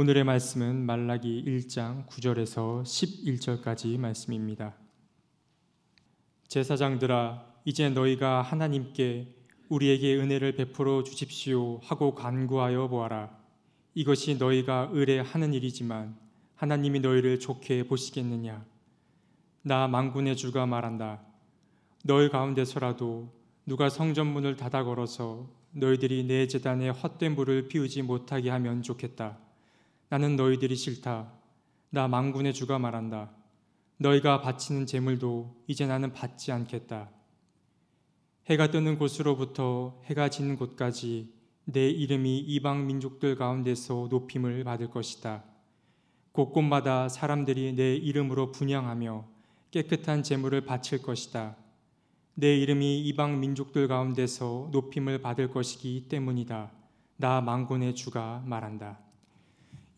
오늘의 말씀은 말라기 1장 9절에서 11절까지 말씀입니다. 제사장들아 이제 너희가 하나님께 우리에게 은혜를 베풀어 주십시오 하고 간구하여 보아라. 이것이 너희가 의뢰하는 일이지만 하나님이 너희를 좋게 보시겠느냐? 나 망군의 주가 말한다. 너희 가운데서라도 누가 성전문을 닫아 걸어서 너희들이 내 재단에 헛된 불을 피우지 못하게 하면 좋겠다. 나는 너희들이 싫다. 나 망군의 주가 말한다. 너희가 바치는 제물도 이제 나는 받지 않겠다. 해가 뜨는 곳으로부터 해가 지는 곳까지 내 이름이 이방 민족들 가운데서 높임을 받을 것이다. 곳곳마다 사람들이 내 이름으로 분양하며 깨끗한 제물을 바칠 것이다. 내 이름이 이방 민족들 가운데서 높임을 받을 것이기 때문이다. 나 망군의 주가 말한다.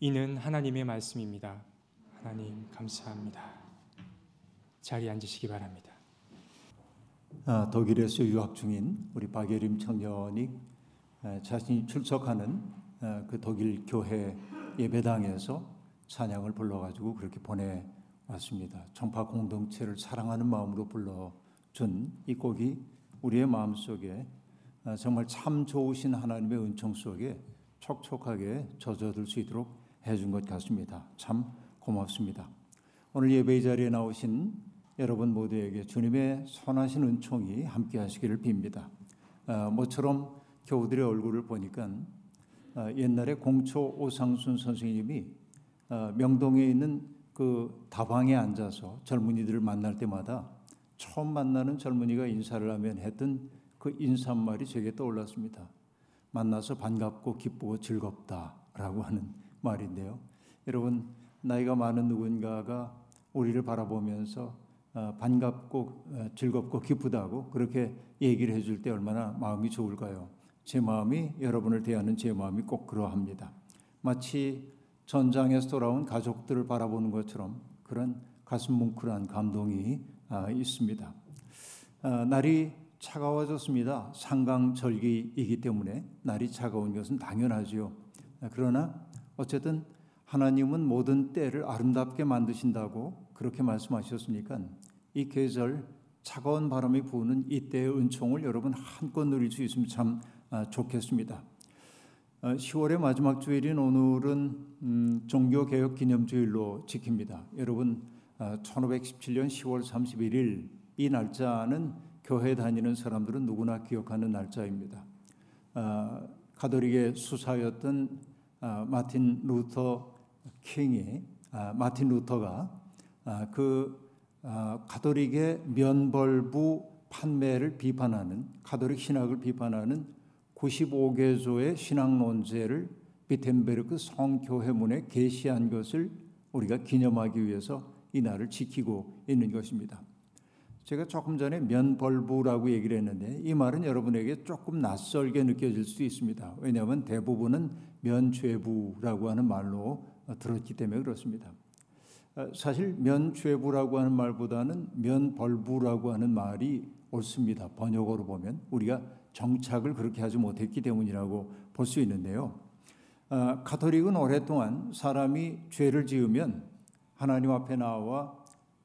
이는 하나님의 말씀입니다. 하나님 감사합니다. 자리에 앉으시기 바랍니다. 아, 독일에서 유학 중인 우리 박예림 청년이 자신이 출석하는 그 독일 교회 예배당에서 찬양을 불러가지고 그렇게 보내왔습니다. 청파 공동체를 사랑하는 마음으로 불러준 이 곡이 우리의 마음 속에 정말 참 좋으신 하나님의 은총 속에 촉촉하게 젖어들 수 있도록 해준 것 같습니다. 참 고맙습니다. 오늘 예배 자리에 나오신 여러분 모두에게 주님의 선하신 은총이 함께 하시기를 빕니다. 아, 모처럼 교우들의 얼굴을 보니까 아, 옛날에 공초 오상순 선생님이 아, 명동에 있는 그 다방에 앉아서 젊은이들을 만날 때마다 처음 만나는 젊은이가 인사를 하면 했던 그 인사말이 제게 떠올랐습니다. 만나서 반갑고 기쁘고 즐겁다라고 하는 말인데요. 여러분 나이가 많은 누군가가 우리를 바라보면서 어, 반갑고 어, 즐겁고 기쁘다고 그렇게 얘기를 해줄 때 얼마나 마음이 좋을까요? 제 마음이 여러분을 대하는 제 마음이 꼭 그러합니다. 마치 전장에서 돌아온 가족들을 바라보는 것처럼 그런 가슴 뭉클한 감동이 아, 있습니다. 아, 날이 차가워졌습니다. 상강절기이기 때문에 날이 차가운 것은 당연하지요. 아, 그러나 어쨌든 하나님은 모든 때를 아름답게 만드신다고 그렇게 말씀하셨으니까 이 계절 차가운 바람이 부는 이 때의 은총을 여러분 한껏 누릴 수 있으면 참 아, 좋겠습니다. 10월의 어, 마지막 주일인 오늘은 음, 종교개혁 기념주일로 지킵니다. 여러분 1517년 10월 31일 이 날짜는 교회 다니는 사람들은 누구나 기억하는 날짜입니다. 아, 가톨릭의 수사였던 아, 마틴 루터 킹이 마틴 루터가 그 아, 가톨릭의 면벌부 판매를 비판하는 가톨릭 신학을 비판하는 95개조의 신학 논제를 비텐베르크 성교회문에 게시한 것을 우리가 기념하기 위해서 이 날을 지키고 있는 것입니다. 제가 조금 전에 면벌부라고 얘기를 했는데 이 말은 여러분에게 조금 낯설게 느껴질 수 있습니다. 왜냐하면 대부분은 면죄부라고 하는 말로 들었기 때문에 그렇습니다. 어, 사실 면죄부라고 하는 말보다는 면벌부라고 하는 말이 옳습니다. 번역어로 보면 우리가 정착을 그렇게 하지 못했기 때문이라고 볼 수 있는데요. 어, 가톨릭은 오랫동안 사람이 죄를 지으면 하나님 앞에 나와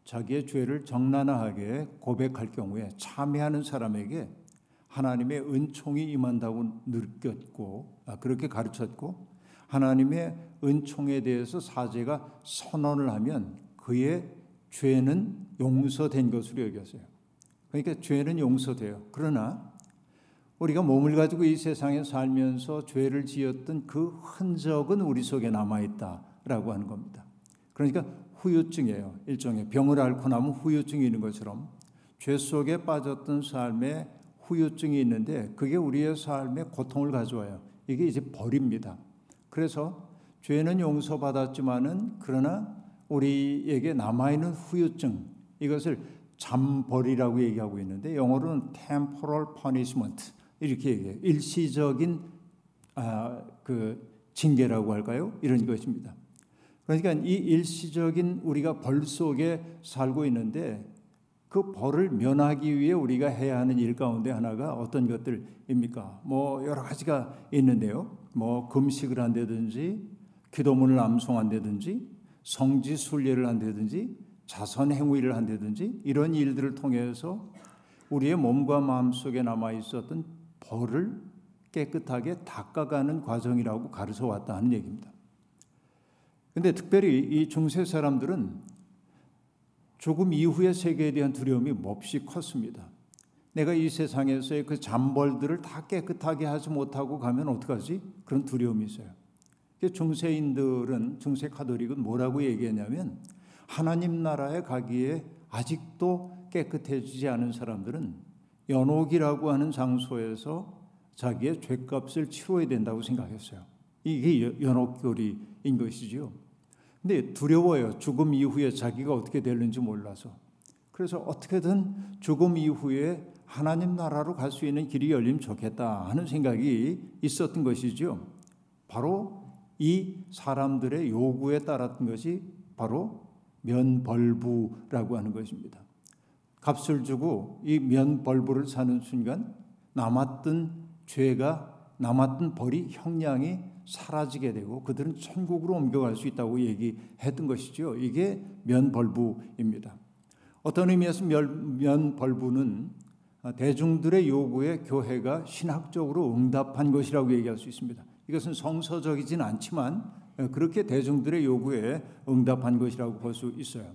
자기의 죄를 정난하게 고백할 경우에 참회하는 사람에게 하나님의 은총이 임한다고 느꼈고 아, 그렇게 가르쳤고 하나님의 은총에 대해서 사제가 선언을 하면 그의 죄는 용서된 것으로 여겼어요. 그러니까 죄는 용서돼요. 그러나 우리가 몸을 가지고 이 세상에 살면서 죄를 지었던 그 흔적은 우리 속에 남아 있다라고 하는 겁니다. 그러니까 후유증이에요. 일종의 병을 앓고 나면 후유증이 있는 것처럼 죄 속에 빠졌던 삶에 후유증이 있는데 그게 우리의 삶에 고통을 가져와요. 이게 이제 벌입니다. 그래서 죄는 용서받았지만은 그러나 우리에게 남아있는 후유증 이것을 잠벌이라고 얘기하고 있는데 영어로는 temporal punishment 이렇게 얘기해요. 일시적인 아, 그 징계라고 할까요? 이런 것입니다. 그러니까 이 일시적인 우리가 벌 속에 살고 있는데 그 벌을 면하기 위해 우리가 해야 하는 일 가운데 하나가 어떤 것들입니까? 뭐 여러 가지가 있는데요. 뭐 금식을 한다든지 기도문을 암송한다든지 성지 순례를 한다든지 자선 행위를 한다든지 이런 일들을 통해서 우리의 몸과 마음 속에 남아 있었던 벌을 깨끗하게 닦아가는 과정이라고 가르쳐 왔다 하는 얘기입니다. 근데 특별히 이 중세 사람들은 조금 이후의 세계에 대한 두려움이 몹시 컸습니다. 내가 이 세상에서의 그 잠벌들을 다 깨끗하게 하지 못하고 가면 어떡하지? 그런 두려움이 있어요. 중세인들은 중세 카톨릭은 뭐라고 얘기했냐면 하나님 나라에 가기에 아직도 깨끗해지지 않은 사람들은 연옥이라고 하는 장소에서 자기의 죄값을 치러야 된다고 생각했어요. 이게 연옥교리인 것이죠. 근데 두려워요. 죽음 이후에 자기가 어떻게 될는지 몰라서. 그래서 어떻게든 죽음 이후에 하나님 나라로 갈 수 있는 길이 열리면 좋겠다 하는 생각이 있었던 것이죠. 바로 이 사람들의 요구에 따랐던 것이 바로 면벌부라고 하는 것입니다. 값을 주고 이 면벌부를 사는 순간 남았던 죄가 남았던 벌이 형량이 사라지게 되고 그들은 천국으로 옮겨갈 수 있다고 얘기했던 것이죠. 이게 면벌부입니다. 어떤 의미에서 면벌부는 대중들의 요구에 교회가 신학적으로 응답한 것이라고 얘기할 수 있습니다. 이것은 성서적이진 않지만 그렇게 대중들의 요구에 응답한 것이라고 볼 수 있어요.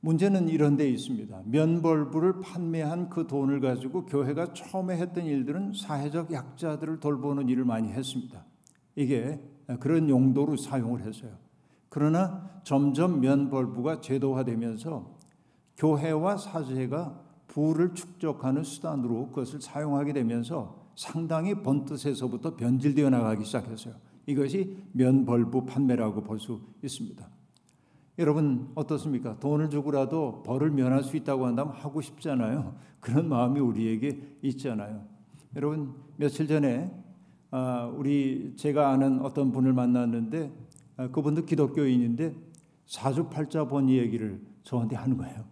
문제는 이런 데 있습니다. 면벌부를 판매한 그 돈을 가지고 교회가 처음에 했던 일들은 사회적 약자들을 돌보는 일을 많이 했습니다. 이게 그런 용도로 사용을 했어요. 그러나 점점 면벌부가 제도화되면서 교회와 사제가 부를 축적하는 수단으로 그것을 사용하게 되면서 상당히 번뜻에서부터 변질되어 나가기 시작했어요. 이것이 면벌부 판매라고 볼 수 있습니다. 여러분 어떻습니까? 돈을 주고라도 벌을 면할 수 있다고 한다면 하고 싶잖아요. 그런 마음이 우리에게 있잖아요. 여러분 며칠 전에 아, 우리 제가 아는 어떤 분을 만났는데 아, 그분도 기독교인인데 사주팔자 본 얘기를 저한테 하는 거예요.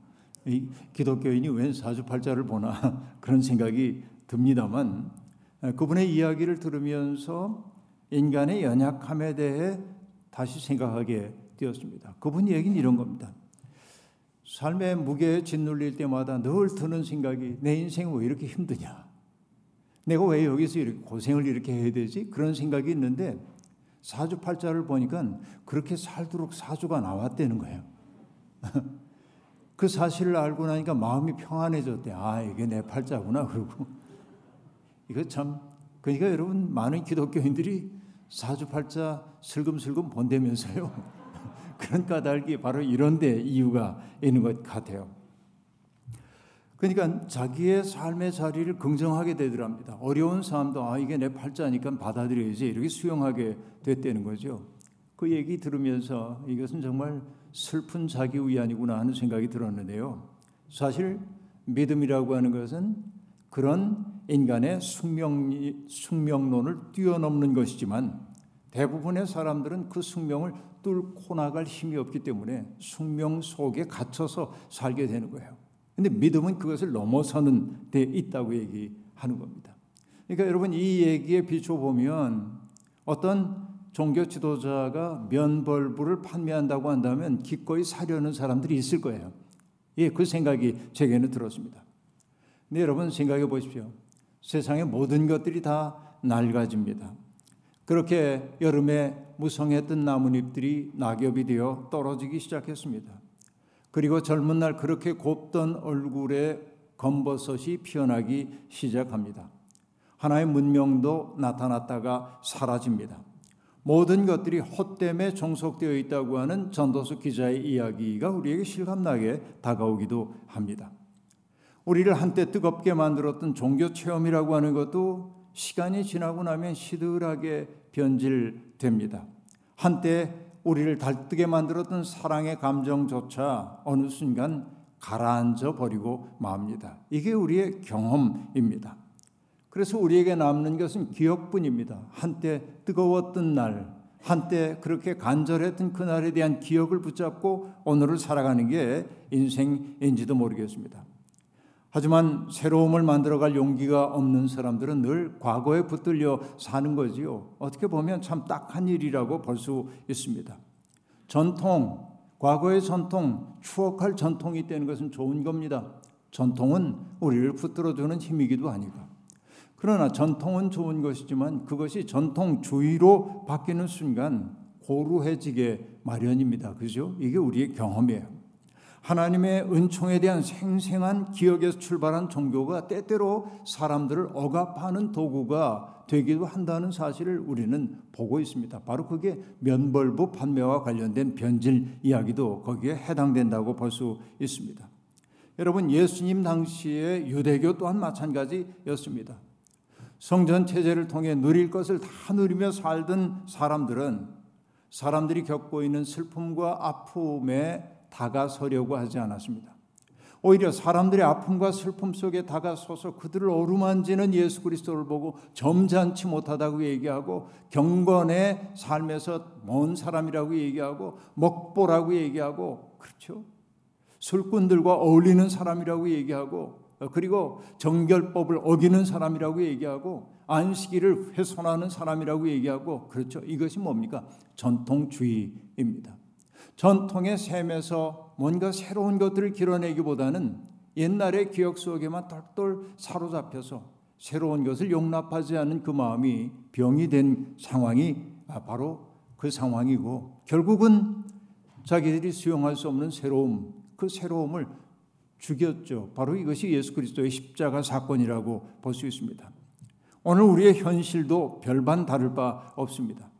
이 기독교인이 웬 사주팔자를 보나 그런 생각이 듭니다만 아, 그분의 이야기를 들으면서 인간의 연약함에 대해 다시 생각하게 되었습니다. 그분 얘기는 이런 겁니다. 삶의 무게에 짓눌릴 때마다 늘 드는 생각이 내 인생 왜 이렇게 힘드냐? 내가 왜 여기서 이렇게 고생을 이렇게 해야 되지? 그런 생각이 있는데 사주팔자를 보니까 그렇게 살도록 사주가 나왔다는 거예요. 그 사실을 알고 나니까 마음이 평안해졌대. 아, 이게 내 팔자구나. 그러고. 이거 참, 그러니까 여러분, 많은 기독교인들이 사주팔자 슬금슬금 본다면서요. 그런 까닭이 바로 이런 데 이유가 있는 것 같아요. 그러니까 자기의 삶의 자리를 긍정하게 되더랍니다. 어려운 삶도 아 이게 내 팔자니까 받아들여야지 이렇게 수용하게 됐다는 거죠. 그 얘기 들으면서 이것은 정말 슬픈 자기 위안이구나 하는 생각이 들었는데요. 사실 믿음이라고 하는 것은 그런 인간의 숙명 숙명론을 뛰어넘는 것이지만 대부분의 사람들은 그 숙명을 뚫고 나갈 힘이 없기 때문에 숙명 속에 갇혀서 살게 되는 거예요. 근데 믿음은 그것을 넘어서는 데 있다고 얘기하는 겁니다. 그러니까 여러분 이 얘기에 비춰 보면 어떤 종교 지도자가 면벌부를 판매한다고 한다면 기꺼이 사려는 사람들이 있을 거예요. 예, 그 생각이 제게는 들었습니다. 근데 여러분 생각해 보십시오. 세상의 모든 것들이 다 낡아집니다. 그렇게 여름에 무성했던 나뭇잎들이 낙엽이 되어 떨어지기 시작했습니다. 그리고 젊은 날 그렇게 곱던 얼굴에 검버섯이 피어나기 시작합니다. 하나의 문명도 나타났다가 사라집니다. 모든 것들이 헛됨에 종속되어 있다고 하는 전도서 기자의 이야기가 우리에게 실감나게 다가오기도 합니다. 우리를 한때 뜨겁게 만들었던 종교 체험이라고 하는 것도 시간이 지나고 나면 시들하게 변질됩니다. 한때 우리를 달뜨게 만들었던 사랑의 감정조차 어느 순간 가라앉아 버리고 맙니다. 이게 우리의 경험입니다. 그래서 우리에게 남는 것은 기억뿐입니다. 한때 뜨거웠던 날, 한때 그렇게 간절했던 그날에 대한 기억을 붙잡고 오늘을 살아가는 게 인생인지도 모르겠습니다. 하지만 새로움을 만들어갈 용기가 없는 사람들은 늘 과거에 붙들려 사는 거지요. 어떻게 보면 참 딱한 일이라고 볼 수 있습니다. 전통, 과거의 전통, 추억할 전통이 있다는 것은 좋은 겁니다. 전통은 우리를 붙들어주는 힘이기도 하니까. 그러나 전통은 좋은 것이지만 그것이 전통주의로 바뀌는 순간 고루해지게 마련입니다. 그죠? 이게 우리의 경험이에요. 하나님의 은총에 대한 생생한 기억에서 출발한 종교가 때때로 사람들을 억압하는 도구가 되기도 한다는 사실을 우리는 보고 있습니다. 바로 그게 면벌부 판매와 관련된 변질 이야기도 거기에 해당된다고 볼 수 있습니다. 여러분 예수님 당시의 유대교 또한 마찬가지였습니다. 성전 체제를 통해 누릴 것을 다 누리며 살던 사람들은 사람들이 겪고 있는 슬픔과 아픔에 다가서려고 하지 않았습니다. 오히려 사람들의 아픔과 슬픔 속에 다가서서 그들을 어루만지는 예수 그리스도를 보고 점잖지 못하다고 얘기하고 경건의 삶에서 먼 사람이라고 얘기하고 먹보라고 얘기하고 그렇죠. 술꾼들과 어울리는 사람이라고 얘기하고 그리고 정결법을 어기는 사람이라고 얘기하고 안식일을 훼손하는 사람이라고 얘기하고 그렇죠. 이것이 뭡니까? 전통주의입니다. 전통의 셈에서 뭔가 새로운 것들을 길어내기보다는 옛날의 기억 속에만 똘똘 사로잡혀서 새로운 것을 용납하지 않은 그 마음이 병이 된 상황이 바로 그 상황이고 결국은 자기들이 수용할 수 없는 새로움, 그 새로움을 죽였죠. 바로 이것이 예수 그리스도의 십자가 사건이라고 볼 수 있습니다. 오늘 우리의 현실도 별반 다를 바 없습니다.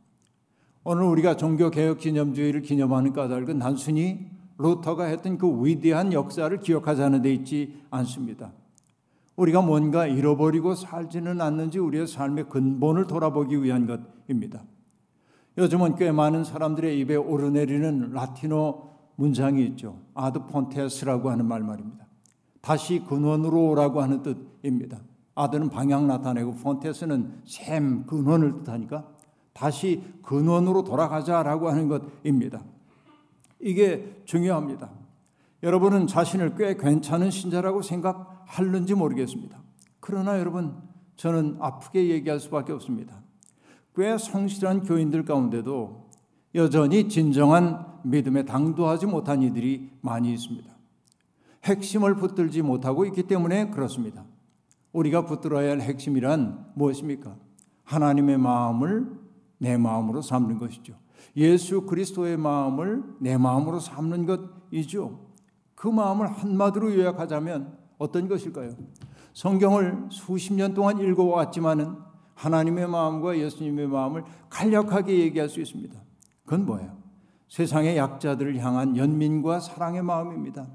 오늘 우리가 종교개혁 기념주의를 기념하는 까닭은 단순히 루터가 했던 그 위대한 역사를 기억하자는 데 있지 않습니다. 우리가 뭔가 잃어버리고 살지는 않는지 우리의 삶의 근본을 돌아보기 위한 것입니다. 요즘은 꽤 많은 사람들의 입에 오르내리는 라틴어 문장이 있죠. 아드 폰테스라고 하는 말 말입니다. 다시 근원으로 오라고 하는 뜻입니다. 아드는 방향 나타내고 폰테스는 샘 근원을 뜻하니까 다시 근원으로 돌아가자라고 하는 것입니다. 이게 중요합니다. 여러분은 자신을 꽤 괜찮은 신자라고 생각하는지 모르겠습니다. 그러나 여러분, 저는 아프게 얘기할 수밖에 없습니다. 꽤 성실한 교인들 가운데도 여전히 진정한 믿음에 당도하지 못한 이들이 많이 있습니다. 핵심을 붙들지 못하고 있기 때문에 그렇습니다. 우리가 붙들어야 할 핵심이란 무엇입니까? 하나님의 마음을 내 마음으로 삼는 것이죠. 예수 그리스도의 마음을 내 마음으로 삼는 것이죠. 그 마음을 한마디로 요약하자면 어떤 것일까요? 성경을 수십 년 동안 읽어왔지만은 하나님의 마음과 예수님의 마음을 간략하게 얘기할 수 있습니다. 그건 뭐예요? 세상의 약자들을 향한 연민과 사랑의 마음입니다.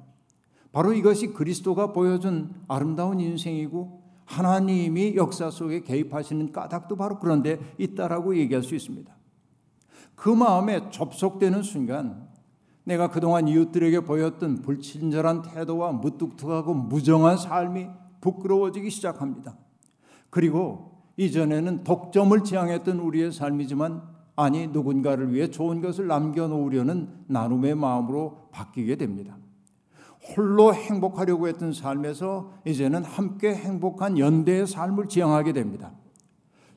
바로 이것이 그리스도가 보여준 아름다운 인생이고 하나님이 역사 속에 개입하시는 까닭도 바로 그런데 있다라고 얘기할 수 있습니다. 그 마음에 접속되는 순간 내가 그동안 이웃들에게 보였던 불친절한 태도와 무뚝뚝하고 무정한 삶이 부끄러워지기 시작합니다. 그리고 이전에는 독점을 지향했던 우리의 삶이지만 아니 누군가를 위해 좋은 것을 남겨놓으려는 나눔의 마음으로 바뀌게 됩니다. 홀로 행복하려고 했던 삶에서 이제는 함께 행복한 연대의 삶을 지향하게 됩니다.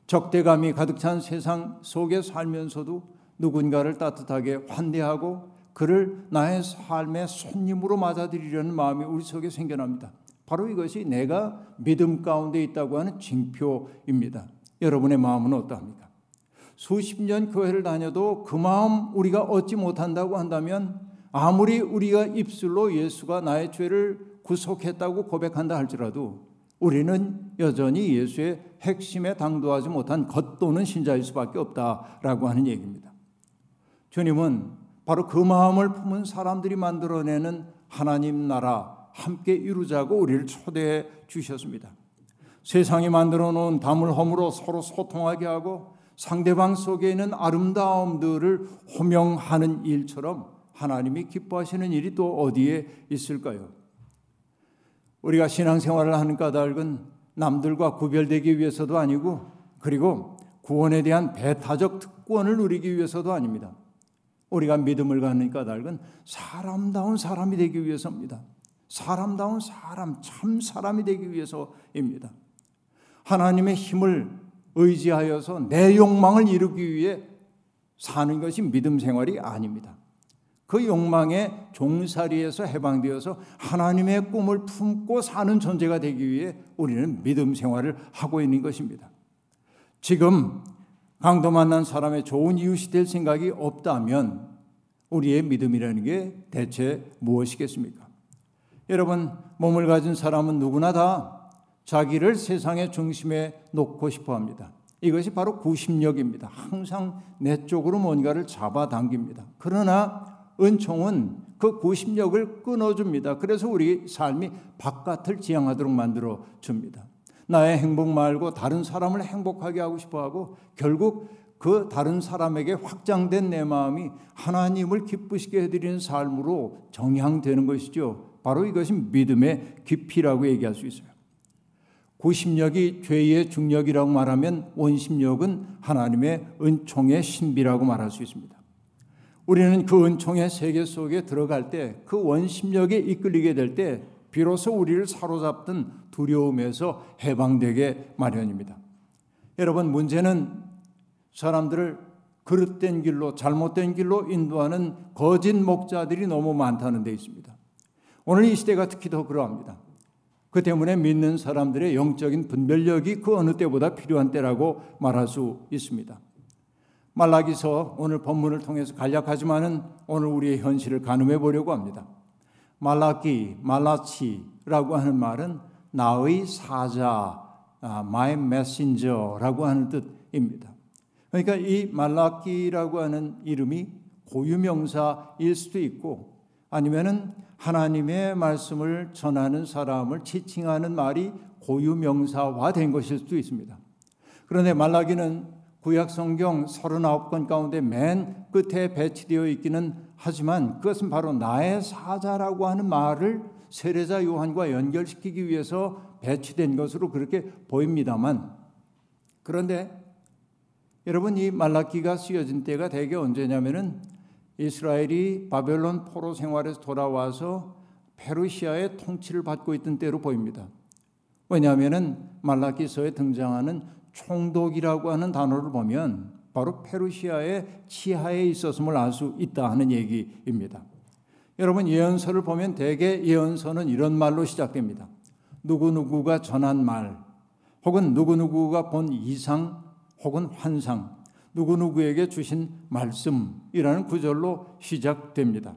적대감이 가득 찬 세상 속에 살면서도 누군가를 따뜻하게 환대하고 그를 나의 삶의 손님으로 맞아들이려는 마음이 우리 속에 생겨납니다. 바로 이것이 내가 믿음 가운데 있다고 하는 징표입니다. 여러분의 마음은 어떠합니까? 수십 년 교회를 다녀도 그 마음 우리가 얻지 못한다고 한다면 아무리 우리가 입술로 예수가 나의 죄를 구속했다고 고백한다 할지라도 우리는 여전히 예수의 핵심에 당도하지 못한 겉도는 신자일 수밖에 없다라고 하는 얘기입니다. 주님은 바로 그 마음을 품은 사람들이 만들어내는 하나님 나라 함께 이루자고 우리를 초대해 주셨습니다. 세상이 만들어 놓은 담을 허물로 서로 소통하게 하고 상대방 속에 있는 아름다움들을 호명하는 일처럼 하나님이 기뻐하시는 일이 또 어디에 있을까요? 우리가 신앙생활을 하는 까닭은 남들과 구별되기 위해서도 아니고 그리고 구원에 대한 배타적 특권을 누리기 위해서도 아닙니다. 우리가 믿음을 갖는 까닭은 사람다운 사람이 되기 위해서입니다. 사람다운 사람, 참 사람이 되기 위해서입니다. 하나님의 힘을 의지하여서 내 욕망을 이루기 위해 사는 것이 믿음 생활이 아닙니다. 그 욕망의 종살이에서 해방되어서 하나님의 꿈을 품고 사는 존재가 되기 위해 우리는 믿음 생활을 하고 있는 것입니다. 지금 강도 만난 사람의 좋은 이웃이 될 생각이 없다면 우리의 믿음이라는 게 대체 무엇이겠습니까? 여러분, 몸을 가진 사람은 누구나 다 자기를 세상의 중심에 놓고 싶어 합니다. 이것이 바로 구심력입니다. 항상 내 쪽으로 뭔가를 잡아당깁니다. 그러나 은총은 그 구심력을 끊어줍니다. 그래서 우리 삶이 바깥을 지향하도록 만들어 줍니다. 나의 행복 말고 다른 사람을 행복하게 하고 싶어 하고 결국 그 다른 사람에게 확장된 내 마음이 하나님을 기쁘시게 해드리는 삶으로 정향되는 것이죠. 바로 이것이 믿음의 깊이라고 얘기할 수 있어요. 구심력이 죄의 중력이라고 말하면 원심력은 하나님의 은총의 신비라고 말할 수 있습니다. 우리는 그 은총의 세계 속에 들어갈 때 그 원심력에 이끌리게 될 때 비로소 우리를 사로잡던 두려움에서 해방되게 마련입니다. 여러분 문제는 사람들을 그릇된 길로 잘못된 길로 인도하는 거짓 목자들이 너무 많다는 데 있습니다. 오늘 이 시대가 특히 더 그러합니다. 그 때문에 믿는 사람들의 영적인 분별력이 그 어느 때보다 필요한 때라고 말할 수 있습니다. 말라기서 오늘 본문을 통해서 간략하지만은 오늘 우리의 현실을 가늠해 보려고 합니다. 말라기, 말라치라고 하는 말은 나의 사자, my messenger라고 하는 뜻입니다. 그러니까 이 말라기라고 하는 이름이 고유명사일 수도 있고 아니면은 하나님의 말씀을 전하는 사람을 지칭하는 말이 고유명사화된 것일 수도 있습니다. 그런데 말라기는 구약 성경 39권 가운데 맨 끝에 배치되어 있기는 하지만 그것은 바로 나의 사자라고 하는 말을 세례자 요한과 연결시키기 위해서 배치된 것으로 그렇게 보입니다만 그런데 여러분 이 말라기가 쓰여진 때가 대개 언제냐면은 이스라엘이 바벨론 포로 생활에서 돌아와서 페르시아의 통치를 받고 있던 때로 보입니다. 왜냐하면은 말라기서에 등장하는 총독이라고 하는 단어를 보면 바로 페르시아의 치하에 있었음을 알 수 있다 하는 얘기입니다. 여러분 예언서를 보면 대개 예언서는 이런 말로 시작됩니다. 누구누구가 전한 말 혹은 누구누구가 본 이상 혹은 환상 누구누구에게 주신 말씀이라는 구절로 시작됩니다.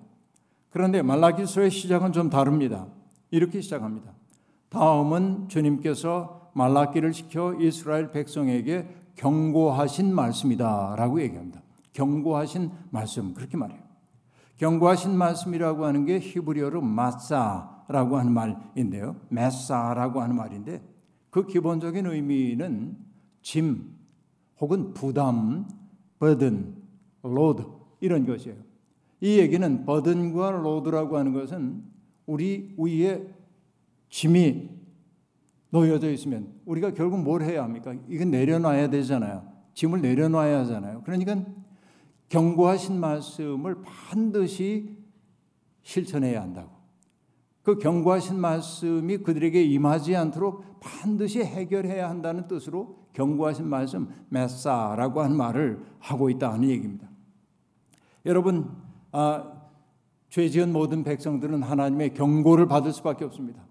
그런데 말라기서의 시작은 좀 다릅니다. 이렇게 시작합니다. 다음은 주님께서 말라기를 시켜 이스라엘 백성에게 경고하신 말씀이다라고 얘기합니다. 경고하신 말씀 그렇게 말해요. 경고하신 말씀이라고 하는 게 히브리어로 משא라고 하는 말인데요. משא라고 하는 말인데 그 기본적인 의미는 짐 혹은 부담, burden, load 이런 것이에요. 이 얘기는 burden과 load라고 하는 것은 우리 위에 짐이 놓여져 있으면 우리가 결국 뭘 해야 합니까? 이건 내려놔야 되잖아요. 짐을 내려놔야 하잖아요. 그러니까 경고하신 말씀을 반드시 실천해야 한다고. 그 경고하신 말씀이 그들에게 임하지 않도록 반드시 해결해야 한다는 뜻으로 경고하신 말씀 메사라고 한 말을 하고 있다 는 얘기입니다. 여러분, 아, 죄 지은 모든 백성들은 하나님의 경고를 받을 수밖에 없습니다.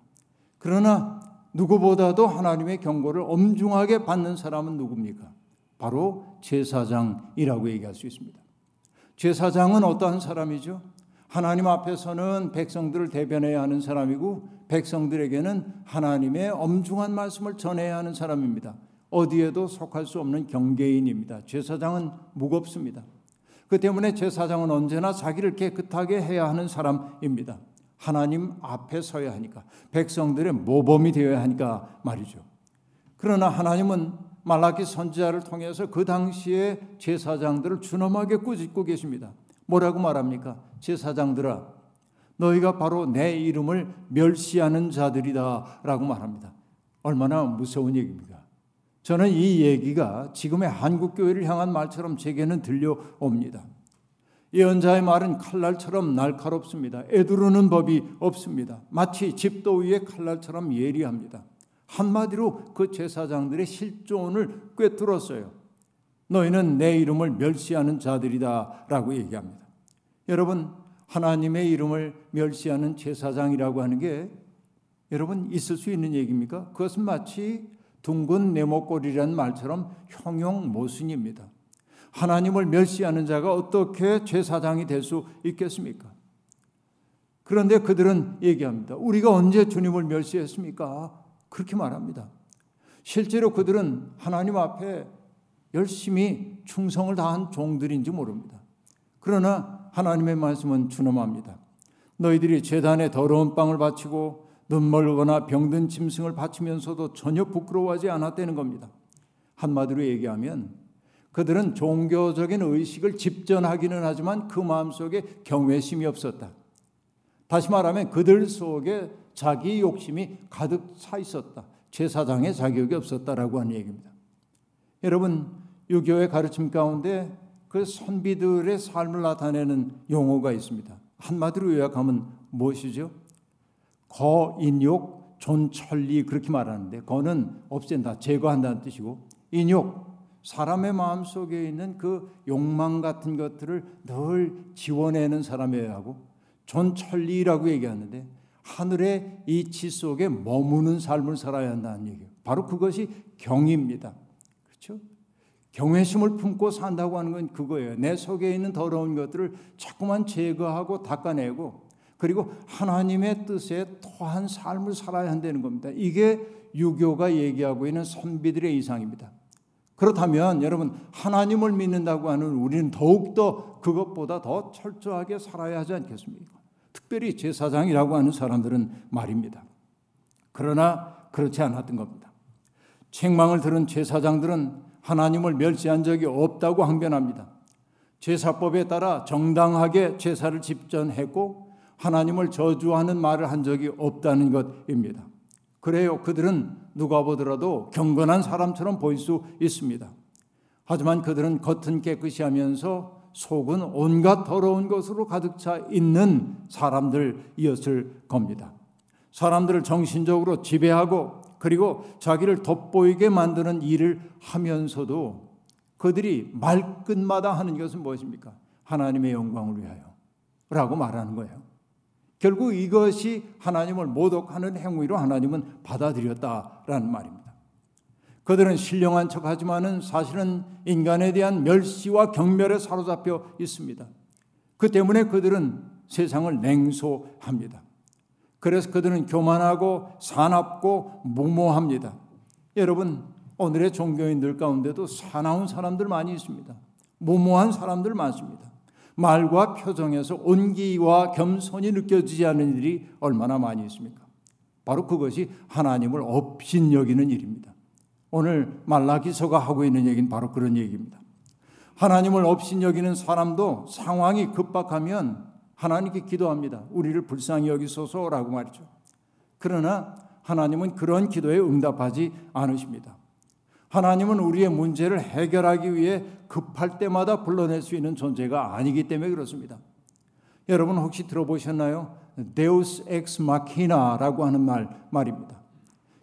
그러나 누구보다도 하나님의 경고를 엄중하게 받는 사람은 누굽니까? 바로 제사장이라고 얘기할 수 있습니다. 제사장은 어떠한 사람이죠? 하나님 앞에서는 백성들을 대변해야 하는 사람이고 백성들에게는 하나님의 엄중한 말씀을 전해야 하는 사람입니다. 어디에도 속할 수 없는 경계인입니다. 제사장은 무겁습니다. 그 때문에 제사장은 언제나 자기를 깨끗하게 해야 하는 사람입니다. 하나님 앞에 서야 하니까 백성들의 모범이 되어야 하니까 말이죠. 그러나 하나님은 말라기 선지자를 통해서 그 당시에 제사장들을 준엄하게 꾸짖고 계십니다. 뭐라고 말합니까? 제사장들아 너희가 바로 내 이름을 멸시하는 자들이다라고 말합니다. 얼마나 무서운 얘기입니까? 저는 이 얘기가 지금의 한국 교회를 향한 말처럼 제게는 들려옵니다. 예언자의 말은 칼날처럼 날카롭습니다. 애두르는 법이 없습니다. 마치 집도 위에 칼날처럼 예리합니다. 한마디로 그 제사장들의 실존을 꿰뚫었어요. 너희는 내 이름을 멸시하는 자들이다 라고 얘기합니다. 여러분 하나님의 이름을 멸시하는 제사장이라고 하는 게 여러분 있을 수 있는 얘기입니까? 그것은 마치 둥근 네모꼴이라는 말처럼 형용 모순입니다. 하나님을 멸시하는 자가 어떻게 제사장이 될 수 있겠습니까? 그런데 그들은 얘기합니다. 우리가 언제 주님을 멸시했습니까? 그렇게 말합니다. 실제로 그들은 하나님 앞에 열심히 충성을 다한 종들인지 모릅니다. 그러나 하나님의 말씀은 준엄합니다. 너희들이 재단에 더러운 빵을 바치고 눈멀거나 병든 짐승을 바치면서도 전혀 부끄러워하지 않았다는 겁니다. 한마디로 얘기하면 그들은 종교적인 의식을 집전하기는 하지만 그 마음속에 경외심이 없었다. 다시 말하면 그들 속에 자기 욕심이 가득 차 있었다. 제사장의 자격이 없었다라고 하는 얘기입니다. 여러분, 유교의 가르침 가운데 그 선비들의 삶을 나타내는 용어가 있습니다. 한마디로 요약하면 무엇이죠? 거 인욕, 존천리 그렇게 말하는데 거는 없앤다, 제거한다는 뜻이고 인욕 사람의 마음 속에 있는 그 욕망 같은 것들을 늘 지워내는 사람이어야 하고 존 천리라고 얘기하는데 하늘의 이치 속에 머무는 삶을 살아야 한다는 얘기예요. 바로 그것이 경입니다. 그렇죠? 경외심을 품고 산다고 하는 건 그거예요. 내 속에 있는 더러운 것들을 자꾸만 제거하고 닦아내고 그리고 하나님의 뜻에 터한 삶을 살아야 한다는 겁니다. 이게 유교가 얘기하고 있는 선비들의 이상입니다. 그렇다면 여러분 하나님을 믿는다고 하는 우리는 더욱더 그것보다 더 철저하게 살아야 하지 않겠습니까? 특별히 제사장이라고 하는 사람들은 말입니다. 그러나 그렇지 않았던 겁니다. 책망을 들은 제사장들은 하나님을 멸시한 적이 없다고 항변합니다. 제사법에 따라 정당하게 제사를 집전했고 하나님을 저주하는 말을 한 적이 없다는 것입니다. 그래요. 그들은 누가 보더라도 경건한 사람처럼 보일 수 있습니다. 하지만 그들은 겉은 깨끗이 하면서 속은 온갖 더러운 것으로 가득 차 있는 사람들이었을 겁니다. 사람들을 정신적으로 지배하고 그리고 자기를 돋보이게 만드는 일을 하면서도 그들이 말끝마다 하는 것은 무엇입니까? 하나님의 영광을 위하여 라고 말하는 거예요. 결국 이것이 하나님을 모독하는 행위로 하나님은 받아들였다라는 말입니다. 그들은 신령한 척 하지만은 사실은 인간에 대한 멸시와 경멸에 사로잡혀 있습니다. 그 때문에 그들은 세상을 냉소합니다. 그래서 그들은 교만하고 사납고 무모합니다. 여러분, 오늘의 종교인들 가운데도 사나운 사람들 많이 있습니다. 무모한 사람들 많습니다. 말과 표정에서 온기와 겸손이 느껴지지 않는 일이 얼마나 많이 있습니까? 바로 그것이 하나님을 업신 여기는 일입니다. 오늘 말라기서가 하고 있는 얘기는 바로 그런 얘기입니다. 하나님을 업신 여기는 사람도 상황이 급박하면 하나님께 기도합니다. 우리를 불쌍히 여기소서라고 말이죠. 그러나 하나님은 그런 기도에 응답하지 않으십니다. 하나님은 우리의 문제를 해결하기 위해 급할 때마다 불러낼 수 있는 존재가 아니기 때문에 그렇습니다. 여러분 혹시 들어보셨나요? Deus ex machina라고 하는 말 말입니다.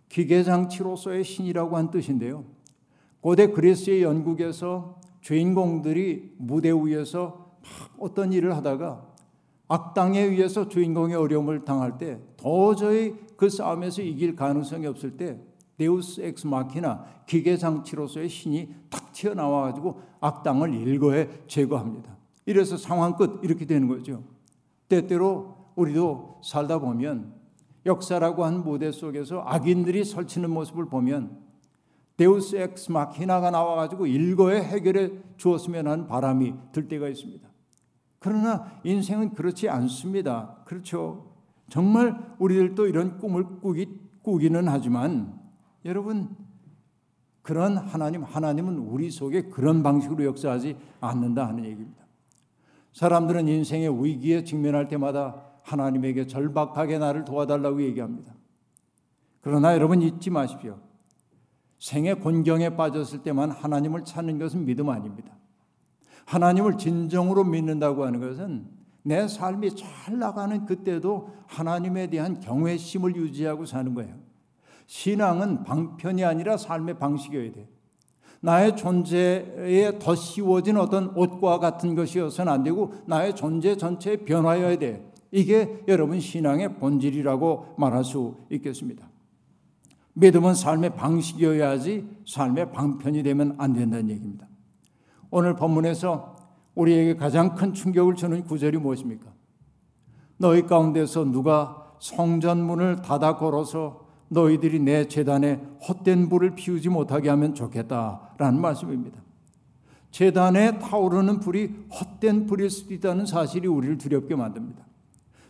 기계 장치로서의 신이라고 한 뜻인데요. 고대 그리스의 연극에서 주인공들이 무대 위에서 어떤 일을 하다가 악당에 의해서 주인공의 어려움을 당할 때 도저히 그 싸움에서 이길 가능성이 없을 때 데우스 엑스 마키나 기계 장치로서의 신이 탁 튀어나와 가지고 악당을 일거에 제거합니다. 이래서 상황 끝 이렇게 되는 거죠. 때때로 우리도 살다 보면 역사라고 한 무대 속에서 악인들이 설치는 모습을 보면 데우스 엑스 마키나가 나와 가지고 일거에 해결해 주었으면 하는 바람이 들 때가 있습니다. 그러나 인생은 그렇지 않습니다. 그렇죠. 정말 우리들도 이런 꿈을 꾸기, 꾸기는 하지만 여러분 그런 하나님 하나님은 우리 속에 그런 방식으로 역사하지 않는다 하는 얘기입니다. 사람들은 인생의 위기에 직면할 때마다 하나님에게 절박하게 나를 도와달라고 얘기합니다. 그러나 여러분 잊지 마십시오. 생의 곤경에 빠졌을 때만 하나님을 찾는 것은 믿음 아닙니다. 하나님을 진정으로 믿는다고 하는 것은 내 삶이 잘 나가는 그때도 하나님에 대한 경외심을 유지하고 사는 거예요. 신앙은 방편이 아니라 삶의 방식이어야 돼. 나의 존재에 더 씌워진 어떤 옷과 같은 것이어서는 안 되고 나의 존재 전체에 변화여야 돼. 이게 여러분 신앙의 본질이라고 말할 수 있겠습니다. 믿음은 삶의 방식이어야지 삶의 방편이 되면 안 된다는 얘기입니다. 오늘 본문에서 우리에게 가장 큰 충격을 주는 구절이 무엇입니까? 너희 가운데서 누가 성전문을 닫아 걸어서 너희들이 내 재단에 헛된 불을 피우지 못하게 하면 좋겠다라는 말씀입니다. 재단에 타오르는 불이 헛된 불일 수도 있다는 사실이 우리를 두렵게 만듭니다.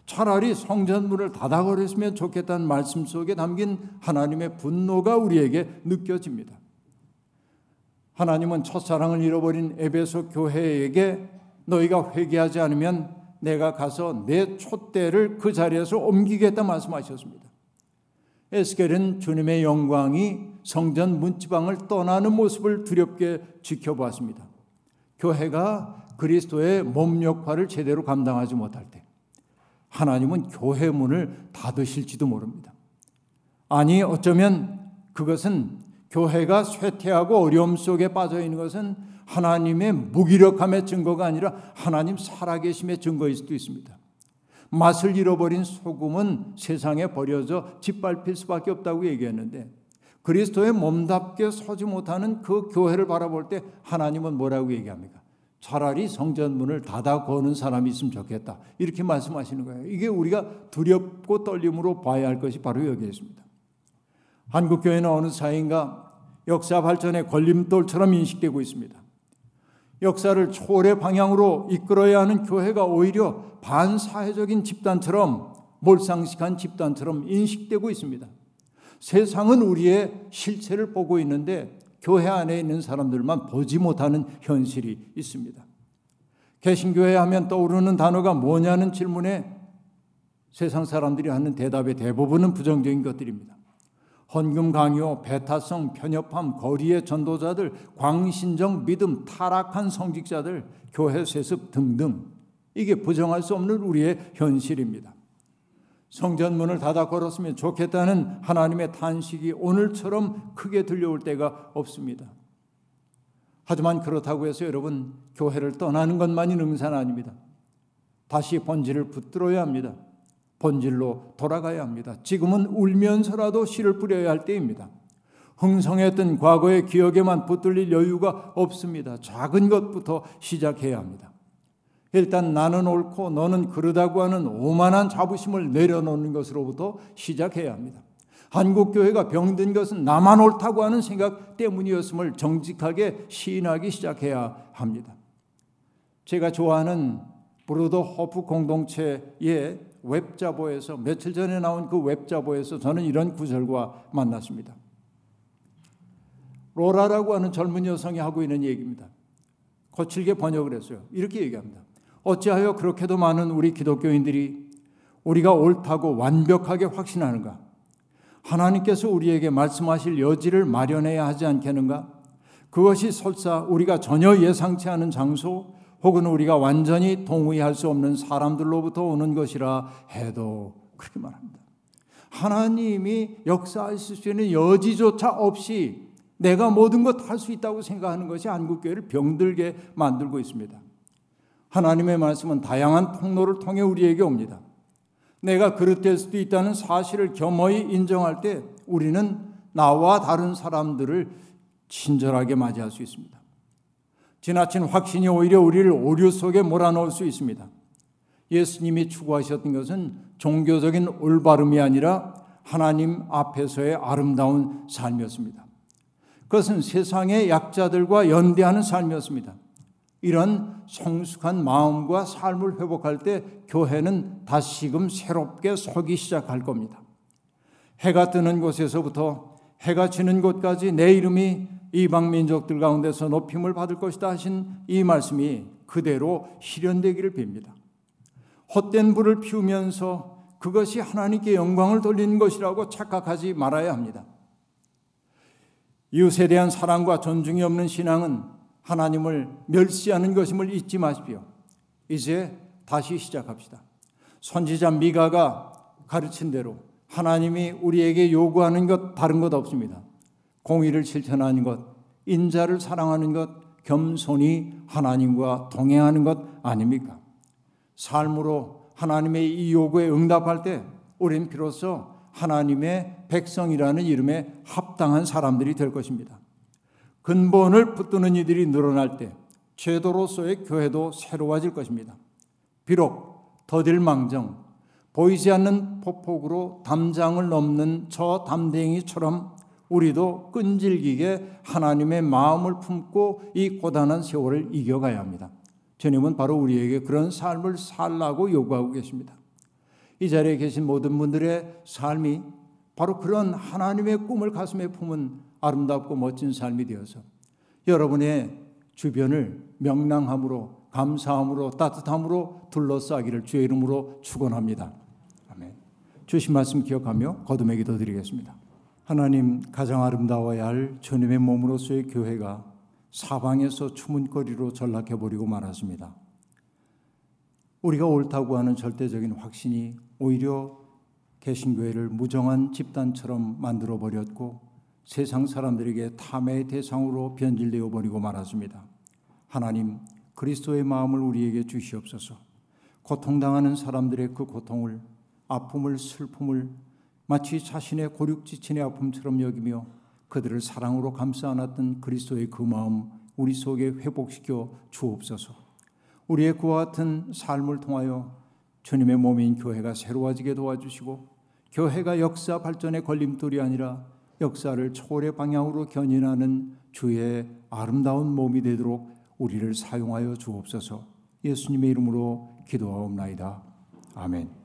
차라리 성전문을 닫아버렸으면 좋겠다는 말씀 속에 담긴 하나님의 분노가 우리에게 느껴집니다. 하나님은 첫사랑을 잃어버린 에베소 교회에게 너희가 회개하지 않으면 내가 가서 내 촛대를 그 자리에서 옮기겠다 말씀하셨습니다. 에스겔은 주님의 영광이 성전 문지방을 떠나는 모습을 두렵게 지켜보았습니다. 교회가 그리스도의 몸 역할을 제대로 감당하지 못할 때 하나님은 교회 문을 닫으실지도 모릅니다. 아니 어쩌면 그것은 교회가 쇠퇴하고 어려움 속에 빠져 있는 것은 하나님의 무기력함의 증거가 아니라 하나님 살아계심의 증거일 수도 있습니다. 맛을 잃어버린 소금은 세상에 버려져 짓밟힐 수밖에 없다고 얘기했는데 그리스도의 몸답게 서지 못하는 그 교회를 바라볼 때 하나님은 뭐라고 얘기합니까? 차라리 성전문을 닫아 거는 사람이 있으면 좋겠다. 이렇게 말씀하시는 거예요. 이게 우리가 두렵고 떨림으로 봐야 할 것이 바로 여기에 있습니다. 한국교회는 어느 사이인가 역사 발전의 걸림돌처럼 인식되고 있습니다. 역사를 초월의 방향으로 이끌어야 하는 교회가 오히려 반사회적인 집단처럼 몰상식한 집단처럼 인식되고 있습니다. 세상은 우리의 실체를 보고 있는데 교회 안에 있는 사람들만 보지 못하는 현실이 있습니다. 개신교회 하면 떠오르는 단어가 뭐냐는 질문에 세상 사람들이 하는 대답의 대부분은 부정적인 것들입니다. 헌금 강요, 배타성, 편협함, 거리의 전도자들, 광신정 믿음, 타락한 성직자들, 교회 세습 등등 이게 부정할 수 없는 우리의 현실입니다. 성전문을 닫아 걸었으면 좋겠다는 하나님의 탄식이 오늘처럼 크게 들려올 때가 없습니다. 하지만 그렇다고 해서 여러분 교회를 떠나는 것만이 능사는 아닙니다. 다시 본질을 붙들어야 합니다. 본질로 돌아가야 합니다. 지금은 울면서라도 씨를 뿌려야 할 때입니다. 흥성했던 과거의 기억에만 붙들릴 여유가 없습니다. 작은 것부터 시작해야 합니다. 일단 나는 옳고 너는 그러다고 하는 오만한 자부심을 내려놓는 것으로부터 시작해야 합니다. 한국 교회가 병든 것은 나만 옳다고 하는 생각 때문이었음을 정직하게 시인하기 시작해야 합니다. 제가 좋아하는 브루더 호프 공동체의 웹자보에서 며칠 전에 나온 그 웹자보에서 저는 이런 구절과 만났습니다. 로라라고 하는 젊은 여성이 하고 있는 얘기입니다. 거칠게 번역을 했어요. 이렇게 얘기합니다. 어찌하여 그렇게도 많은 우리 기독교인들이 우리가 옳다고 완벽하게 확신하는가? 하나님께서 우리에게 말씀하실 여지를 마련해야 하지 않겠는가? 그것이 설사 우리가 전혀 예상치 않은 장소 혹은 우리가 완전히 동의할 수 없는 사람들로부터 오는 것이라 해도 그렇게 말합니다. 하나님이 역사하실 수 있는 여지조차 없이 내가 모든 것 할 수 있다고 생각하는 것이 한국교회를 병들게 만들고 있습니다. 하나님의 말씀은 다양한 통로를 통해 우리에게 옵니다. 내가 그릇될 수도 있다는 사실을 겸허히 인정할 때 우리는 나와 다른 사람들을 친절하게 맞이할 수 있습니다. 지나친 확신이 오히려 우리를 오류 속에 몰아넣을 수 있습니다. 예수님이 추구하셨던 것은 종교적인 올바름이 아니라 하나님 앞에서의 아름다운 삶이었습니다. 그것은 세상의 약자들과 연대하는 삶이었습니다. 이런 성숙한 마음과 삶을 회복할 때 교회는 다시금 새롭게 서기 시작할 겁니다. 해가 뜨는 곳에서부터 해가 지는 곳까지 내 이름이 이방 민족들 가운데서 높임을 받을 것이다 하신 이 말씀이 그대로 실현되기를 빕니다. 헛된 불을 피우면서 그것이 하나님께 영광을 돌리는 것이라고 착각하지 말아야 합니다. 이웃에 대한 사랑과 존중이 없는 신앙은 하나님을 멸시하는 것임을 잊지 마십시오. 이제 다시 시작합시다. 선지자 미가가 가르친 대로 하나님이 우리에게 요구하는 것 다른 것 없습니다. 공의를 실천하는 것, 인자를 사랑하는 것, 겸손히 하나님과 동행하는 것 아닙니까? 삶으로 하나님의 이 요구에 응답할 때 우리는 비로소 하나님의 백성이라는 이름에 합당한 사람들이 될 것입니다. 근본을 붙드는 이들이 늘어날 때 제도로서의 교회도 새로워질 것입니다. 비록 더딜 망정 보이지 않는 폭폭으로 담장을 넘는 저 담댕이처럼 우리도 끈질기게 하나님의 마음을 품고 이 고단한 세월을 이겨가야 합니다. 주님은 바로 우리에게 그런 삶을 살라고 요구하고 계십니다. 이 자리에 계신 모든 분들의 삶이 바로 그런 하나님의 꿈을 가슴에 품은 아름답고 멋진 삶이 되어서 여러분의 주변을 명랑함으로 감사함으로 따뜻함으로 둘러싸기를 주의 이름으로 축원합니다. 아멘. 주신 말씀 기억하며 거듭의 기도 드리겠습니다. 하나님 가장 아름다워야 할 주님의 몸으로서의 교회가 사방에서 추문거리로 전락해 버리고 말았습니다. 우리가 옳다고 하는 절대적인 확신이 오히려 개신교회를 무정한 집단처럼 만들어 버렸고 세상 사람들에게 탐의 대상으로 변질되어 버리고 말았습니다. 하나님 그리스도의 마음을 우리에게 주시옵소서. 고통당하는 사람들의 그 고통을 아픔을 슬픔을 마치 자신의 고륙 지친의 아픔처럼 여기며 그들을 사랑으로 감싸 안았던 그리스도의 그 마음 우리 속에 회복시켜 주옵소서. 우리의 그와 같은 삶을 통하여 주님의 몸인 교회가 새로워지게 도와주시고 교회가 역사 발전의 걸림돌이 아니라 역사를 초월의 방향으로 견인하는 주의 아름다운 몸이 되도록 우리를 사용하여 주옵소서. 예수님의 이름으로 기도하옵나이다. 아멘.